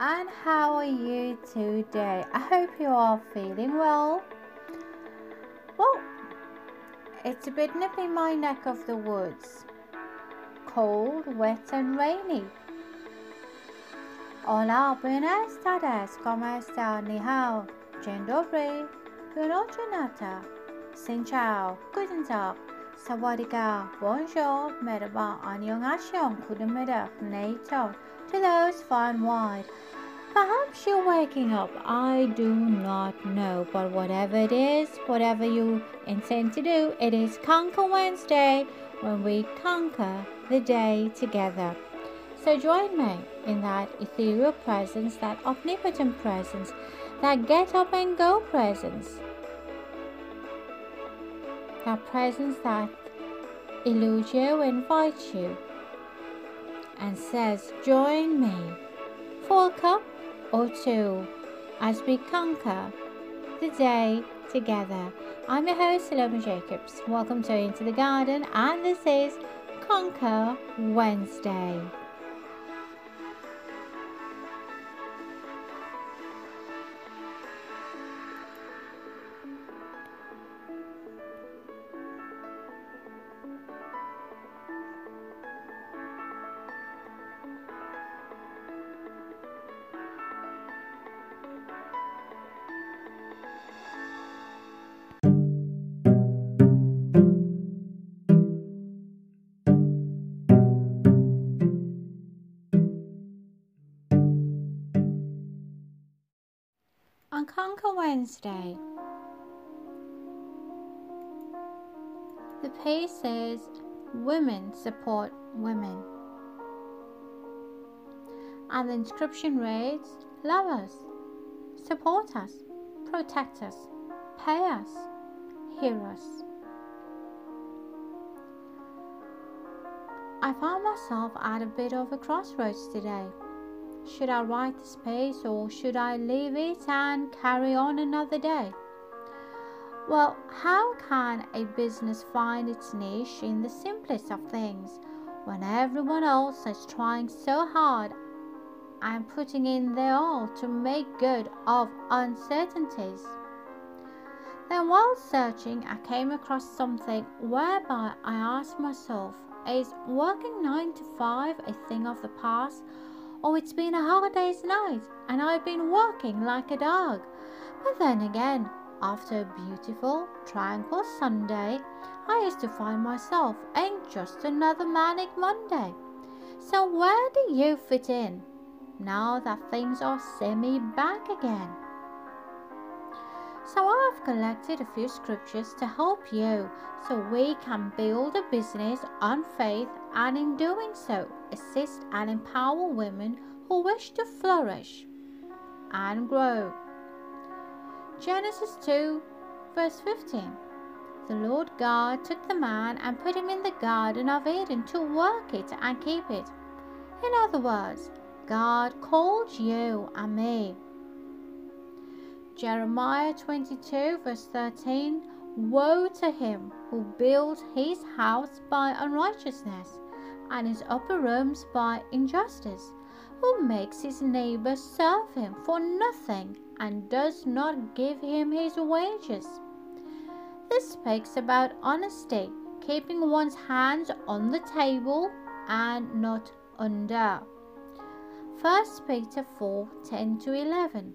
and how are you today? I hope you are feeling well. Well, it's a bit nippy my neck of the woods. Cold, wet, and rainy. Hola, buenas tardes, ¿cómo está? Ni hao, dzień dobry, Bunochinata, Xin chào, guten Tag, Sawadika, bonjour, merhaba, annyeonghaseyo, goedemiddag, neito, to those far and wide. Perhaps you're waking up, I do not know, but whatever it is, whatever you intend to do, it is Conquer Wednesday when we conquer the day together. So join me in that ethereal presence, that omnipotent presence, that get up and go presence that presence that eludes you, invites you, and says, Join me for a cup or two as we conquer the day together. I'm your host, Salome Jacobs. Welcome to Into the Garden, and this is Conquer Wednesday. On Wednesday. The piece says Women support women. And the inscription reads Love us, support us, protect us, pay us, hear us. I found myself at a bit of a crossroads today. Should I write this piece or should I leave it and carry on another day? Well, how can a business find its niche in the simplest of things when everyone else is trying so hard and putting in their all to make good of uncertainties? Then, while searching, I came across something whereby I asked myself, is working 9 to 5 a thing of the past? Oh, it's been a hard day's night, and I've been working like a dog. But then again, after a beautiful, tranquil Sunday, I used to find myself in just another manic Monday. So, where do you fit in now that things are semi back again? So, I've collected a few scriptures to help you so we can build a business on faith and in doing so assist and empower women who wish to flourish and grow. Genesis 2, verse 15. The Lord God took the man and put him in the Garden of Eden to work it and keep it. In other words, God called you and me Jeremiah 22, verse 13 Woe to him who builds his house by unrighteousness, and his upper rooms by injustice, who makes his neighbor serve him for nothing and does not give him his wages. This speaks about honesty, keeping one's hands on the table and not under. 1 Peter 4 10 to 11.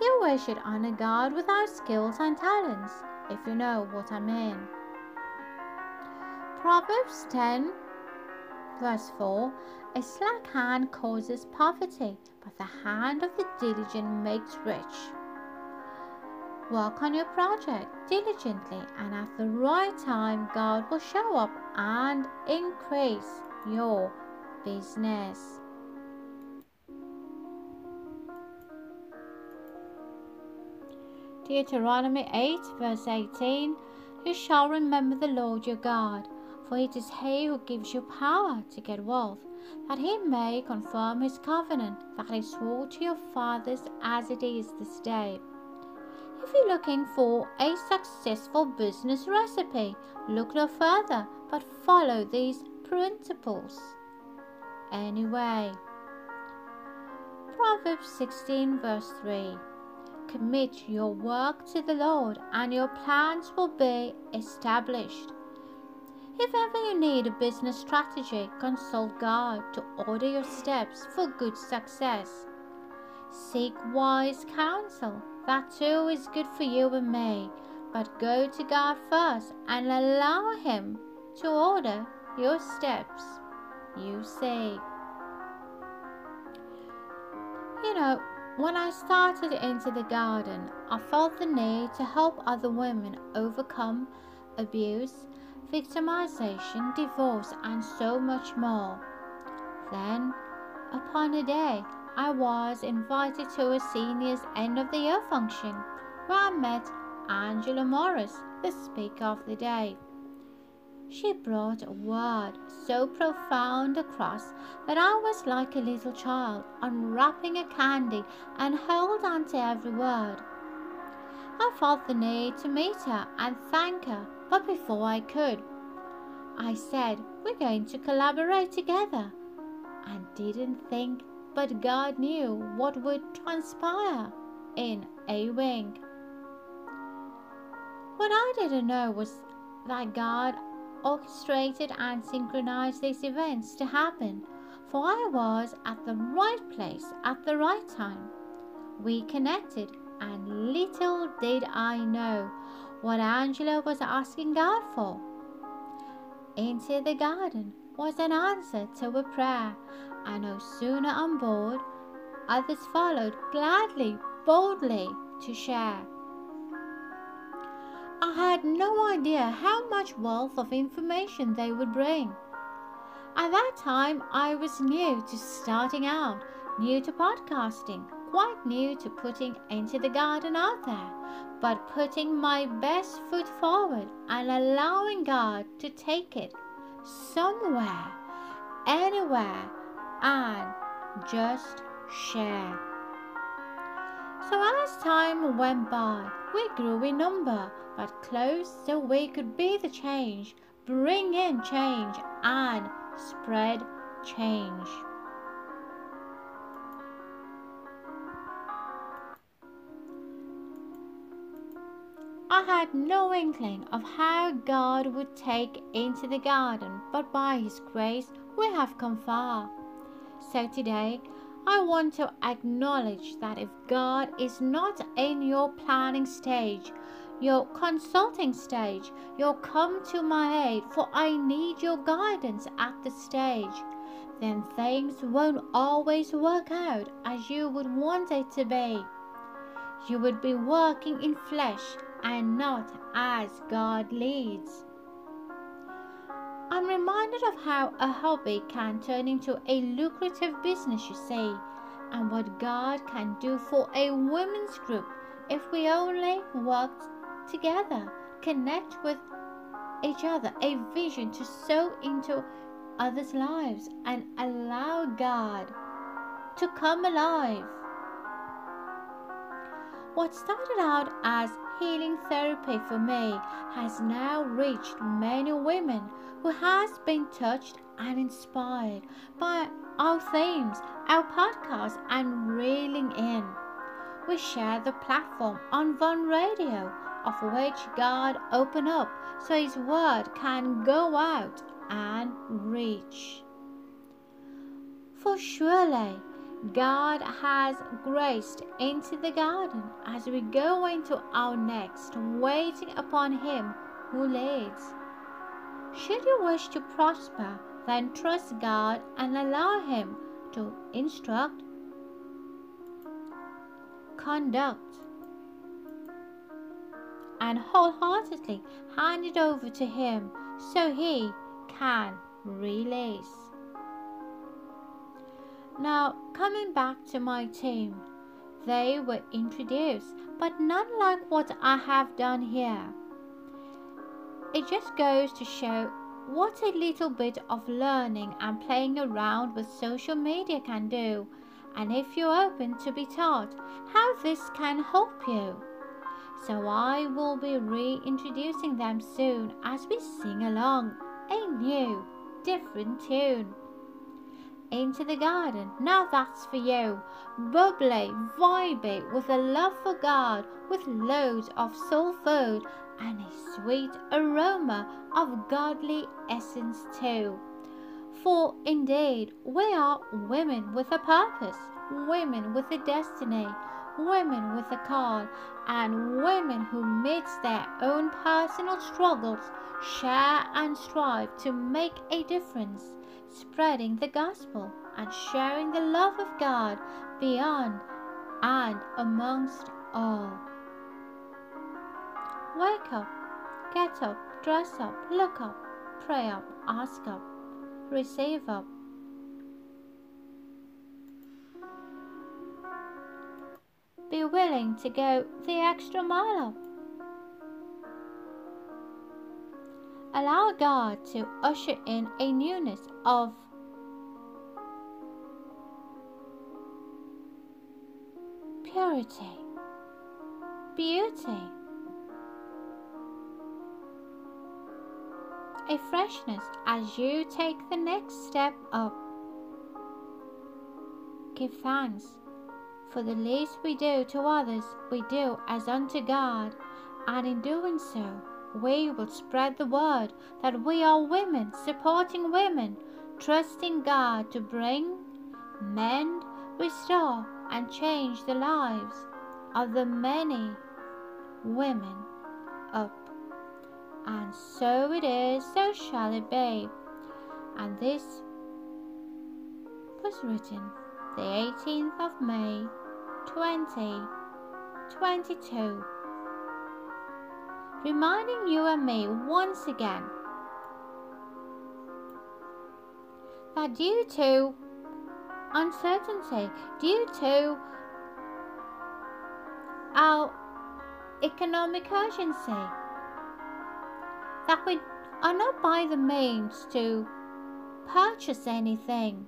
Here we should honor God with our skills and talents, if you know what I mean. Proverbs 10, verse 4 A slack hand causes poverty, but the hand of the diligent makes rich. Work on your project diligently, and at the right time, God will show up and increase your business. Deuteronomy 8, verse 18 You shall remember the Lord your God, for it is He who gives you power to get wealth, that He may confirm His covenant that He swore to your fathers as it is this day. If you're looking for a successful business recipe, look no further but follow these principles. Anyway, Proverbs 16, verse 3 Commit your work to the Lord, and your plans will be established. If ever you need a business strategy, consult God to order your steps for good success. Seek wise counsel that too is good for you and me. But go to God first and allow Him to order your steps. You see. You know, when I started into the garden, I felt the need to help other women overcome abuse, victimization, divorce, and so much more. Then, upon a day, I was invited to a senior's end of the year function where I met Angela Morris, the speaker of the day. She brought a word so profound across that I was like a little child unwrapping a candy and held on to every word. I felt the need to meet her and thank her, but before I could, I said, We're going to collaborate together, and didn't think but God knew what would transpire in a wink. What I didn't know was that God orchestrated and synchronized these events to happen, for I was at the right place at the right time. We connected, and little did I know what Angela was asking God for. Into the garden was an answer to a prayer, and no sooner on board, others followed gladly, boldly to share. I had no idea how much wealth of information they would bring. At that time, I was new to starting out, new to podcasting, quite new to putting Into the Garden out there, but putting my best foot forward and allowing God to take it somewhere, anywhere and just share. So as time went by, we grew in number, but close so we could be the change, bring in change and spread change. I had no inkling of how God would take into the garden, but by His grace we have come far. So today, I want to acknowledge that if God is not in your planning stage, your consulting stage, your come to my aid, for I need your guidance at the stage, then things won't always work out as you would want it to be. You would be working in flesh and not as God leads. I'm reminded of how a hobby can turn into a lucrative business, you see, and what God can do for a women's group if we only work together, connect with each other, a vision to sow into others' lives and allow God to come alive. What started out as healing therapy for me has now reached many women who has been touched and inspired by our themes, our podcast and reeling in. We share the platform on Von Radio of which God opened up so his word can go out and reach. For surely God has graced into the garden as we go into our next, waiting upon Him who leads. Should you wish to prosper, then trust God and allow Him to instruct, conduct, and wholeheartedly hand it over to Him so He can release. Now, coming back to my team, they were introduced, but not like what I have done here. It just goes to show what a little bit of learning and playing around with social media can do, and if you're open to be taught how this can help you. So I will be reintroducing them soon as we sing along a new, different tune. Into the garden, now that's for you. Bubbly, vibey, with a love for God, with loads of soul food and a sweet aroma of godly essence too. For indeed, we are women with a purpose, women with a destiny, women with a call, and women who, midst their own personal struggles, share and strive to make a difference, spreading the gospel and sharing the love of God beyond and amongst all. Wake up, get up, dress up, look up, pray up, ask up, receive up. Be willing to go the extra mile. Allow God to usher in a newness of purity, beauty, a freshness as you take the next step up. Give thanks, for the least we do to others, we do as unto God, and in doing so, we will spread the word that we are women supporting women, trusting God to bring, mend, restore, and change the lives of the many women up. And so it is, so shall it be. And this was written the 18th of May 2022. Reminding you and me once again that due to uncertainty, due to our economic urgency, that we are not by the means to purchase anything,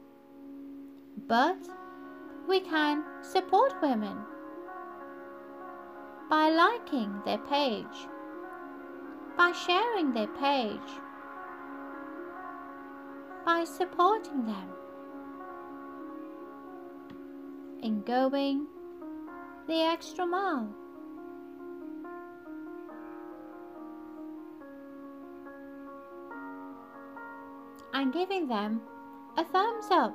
but we can support women by liking their page, by sharing their page, by supporting them in going the extra mile. and giving them a thumbs up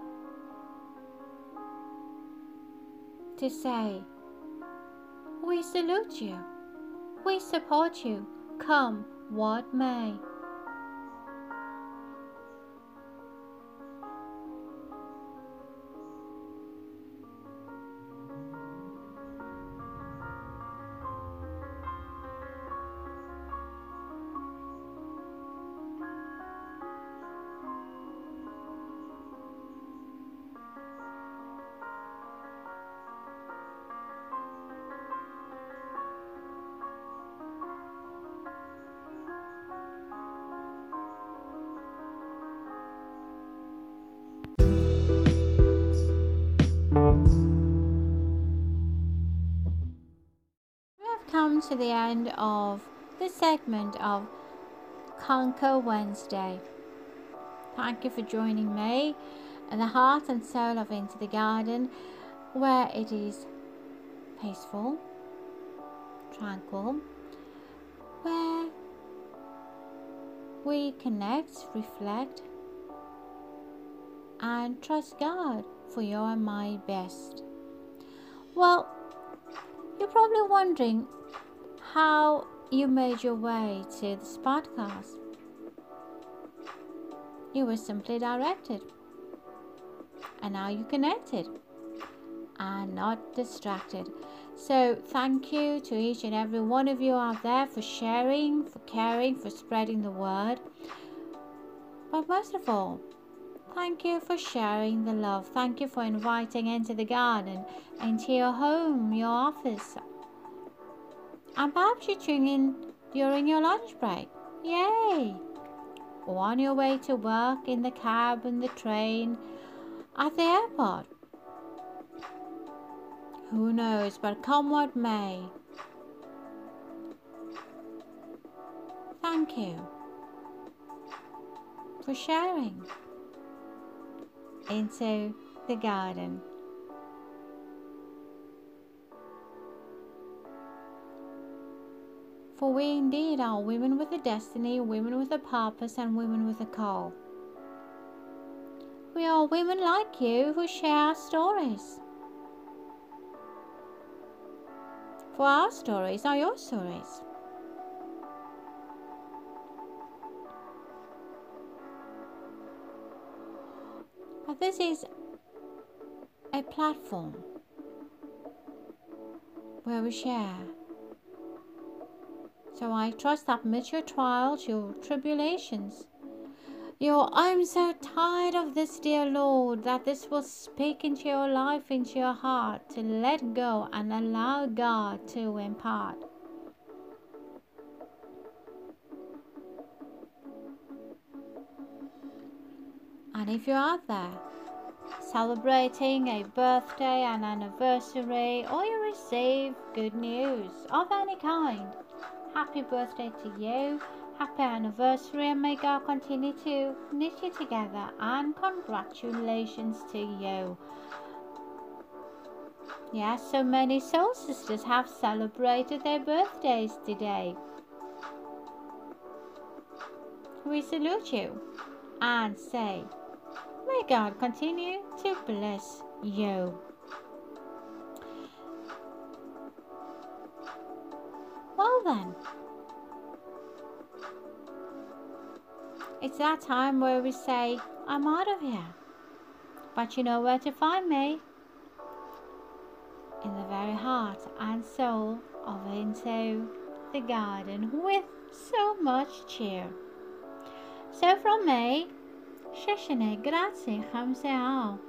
to say, We salute you, we support you, come what may. To the end of this segment of Conquer Wednesday. Thank you for joining me in the heart and soul of Into the Garden, where it is peaceful, tranquil, where we connect, reflect, and trust God for your and my best. Well, you're probably wondering how you made your way to this podcast. You were simply directed, and now you're connected and not distracted. So, thank you to each and every one of you out there for sharing, for caring, for spreading the word. But most of all, Thank you for sharing the love. Thank you for inviting into the garden, into your home, your office. And perhaps you tune in during your lunch break. Yay! Or on your way to work, in the cab, in the train, at the airport. Who knows, but come what may. Thank you for sharing into the garden. For we indeed are women with a destiny, women with a purpose, and women with a call. We are women like you who share our stories. For our stories are your stories. But this is a platform where we share. So I trust that amidst your trials, your tribulations, your I'm so tired of this, dear Lord, that this will speak into your life, into your heart, to let go and allow God to impart. And if you're out there celebrating a birthday, an anniversary, or you receive good news of any kind, happy birthday to you, happy anniversary, and may God continue to knit you together. And congratulations to you. Yes, so many soul sisters have celebrated their birthdays today. We salute you and say, May God continue to bless you. Well, then, it's that time where we say, I'm out of here. But you know where to find me. In the very heart and soul of Into the Garden with so much cheer. So from me, Sheshane, grazie, hamseao.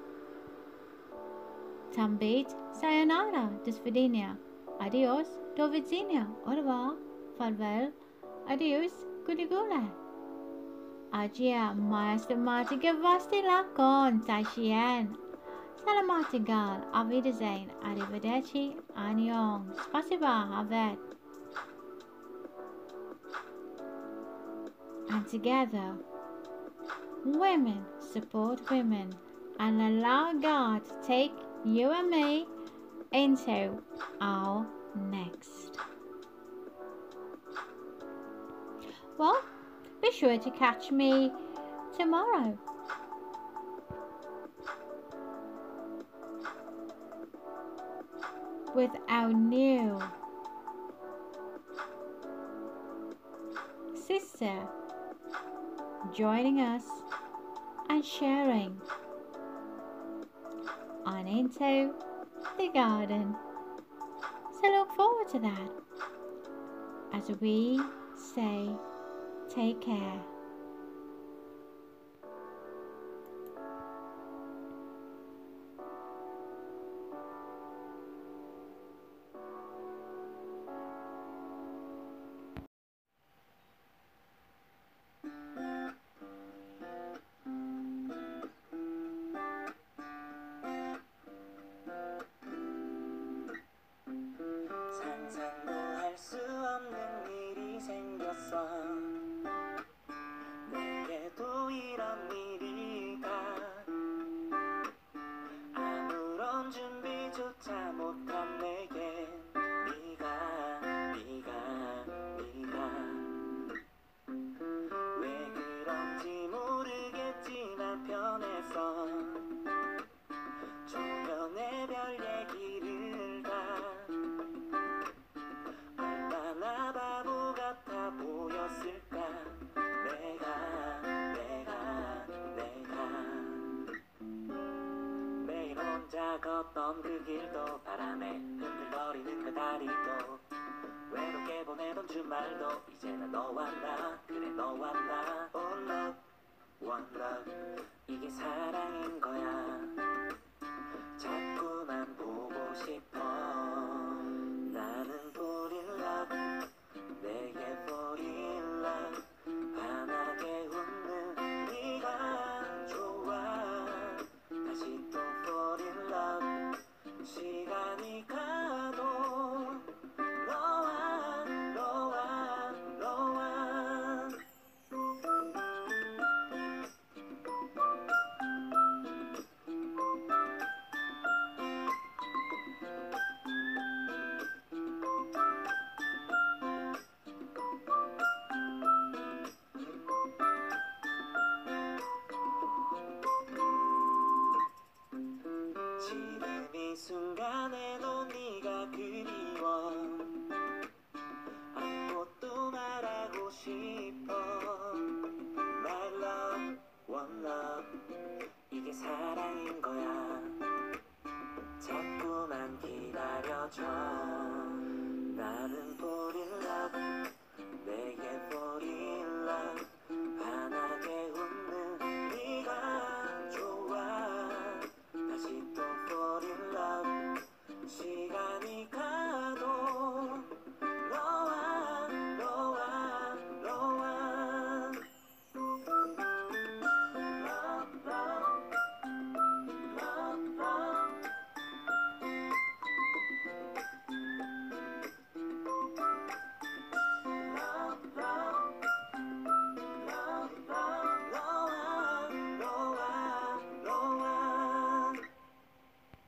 Tambit, sayonara, do Adios, do au revoir, farewell, adios, kudigule. Agia, maestro Martiga vasti lakon, taishien. Salamatigal, avidazain, arrivederci, aniong, spasiba, havet. And together, Women support women and allow God to take you and me into our next. Well, be sure to catch me tomorrow. With our new sister joining us and sharing on into the garden. So look forward to that as we say, take care. 걷던 그 길도 바람에 흔들거리는 그 다리도. 외롭게 보내던 주말도 이제는 너와 나 그래 너와 나. Oh love one love 이게 사랑인 거야. 자꾸만 보고 싶